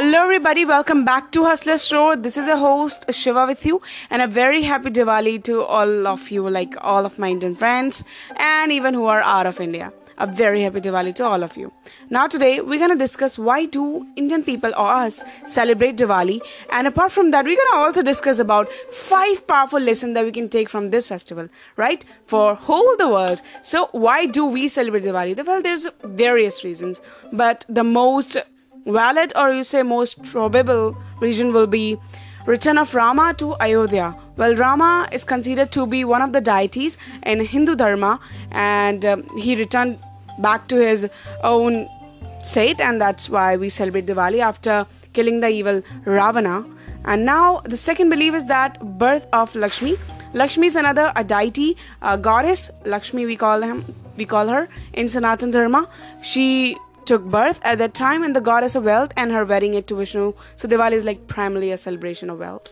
Hello, everybody. Welcome back to Hustlers Road. This is a host Shiva with you, and a very happy Diwali to all of you, like all of my Indian friends, and even who are out of India. A very happy Diwali to all of you. Now, today we're gonna discuss why do Indian people or us celebrate Diwali, and apart from that, we're gonna also discuss about five powerful lessons that we can take from this festival, right? For whole the world. So, why do we celebrate Diwali? Well, there's various reasons, but the most valid or you say most probable reason will be return of Rama to Ayodhya. Well, Rama is considered to be one of the deities in Hindu Dharma, and um, he returned back to his own state, and that's why we celebrate Diwali after killing the evil Ravana. And now the second belief is that birth of Lakshmi. Lakshmi is another a deity, a goddess. Lakshmi we call him, we call her in Sanatan Dharma. She took birth at that time and the goddess of wealth and her wedding it to Vishnu. So Diwali is like primarily a celebration of wealth.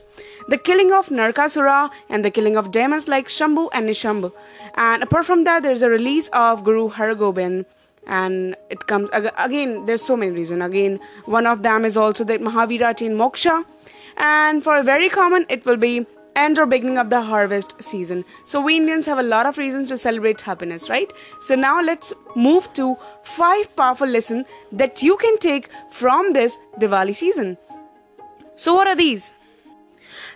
The killing of Narkasura and the killing of demons like Shambhu and Nishambhu. And apart from that, there's a release of Guru Hargobind and it comes again there's so many reasons again one of them is also that mahavira attained moksha and for a very common it will be end or beginning of the harvest season. So we Indians have a lot of reasons to celebrate happiness, right? So now let's move to five powerful lessons that you can take from this Diwali season. So what are these?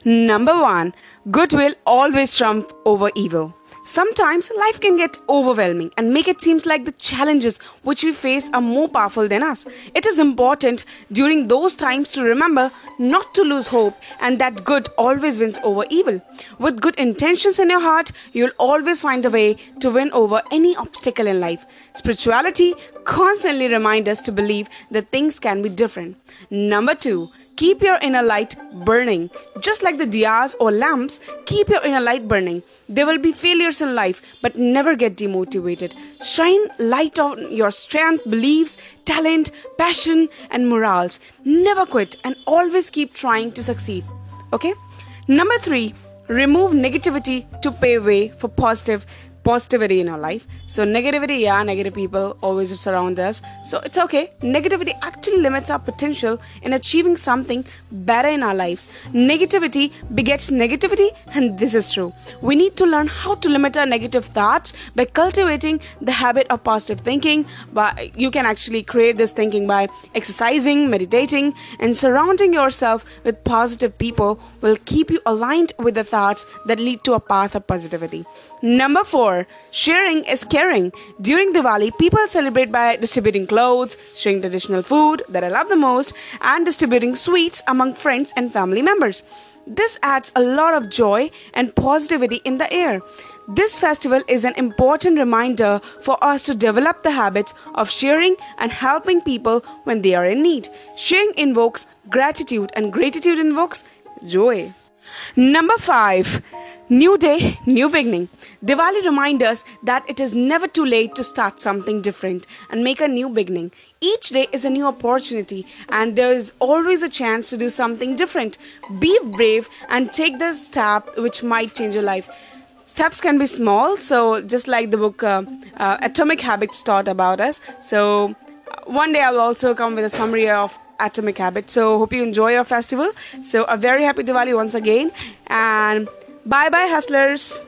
Number 1, goodwill always trump over evil. Sometimes life can get overwhelming and make it seems like the challenges which we face are more powerful than us. It is important during those times to remember not to lose hope and that good always wins over evil. With good intentions in your heart, you'll always find a way to win over any obstacle in life. Spirituality constantly reminds us to believe that things can be different. Number 2, Keep your inner light burning. Just like the diyas or lamps, keep your inner light burning. There will be failures in life, but never get demotivated. Shine light on your strength, beliefs, talent, passion, and morals. Never quit and always keep trying to succeed. Okay? Number three, remove negativity to pave way for positive positivity in our life. So, negativity, yeah, negative people always surround us. So, it's okay. Negativity actually limits our potential in achieving something better in our lives. Negativity begets negativity, and this is true. We need to learn how to limit our negative thoughts by cultivating the habit of positive thinking. But you can actually create this thinking by exercising, meditating, and surrounding yourself with positive people will keep you aligned with the thoughts that lead to a path of positivity. Number four, sharing is caring. During Diwali, people celebrate by distributing clothes, sharing traditional food that I love the most, and distributing sweets among friends and family members. This adds a lot of joy and positivity in the air. This festival is an important reminder for us to develop the habit of sharing and helping people when they are in need. Sharing invokes gratitude, and gratitude invokes joy. Number five, New day, new beginning. Diwali reminds us that it is never too late to start something different and make a new beginning. Each day is a new opportunity, and there is always a chance to do something different. Be brave and take the step which might change your life. Steps can be small, so just like the book uh, uh, Atomic Habits taught about us. So, uh, one day I'll also come with a summary of Atomic Habits. So, hope you enjoy your festival. So, a very happy Diwali once again, and Bye bye, hustlers.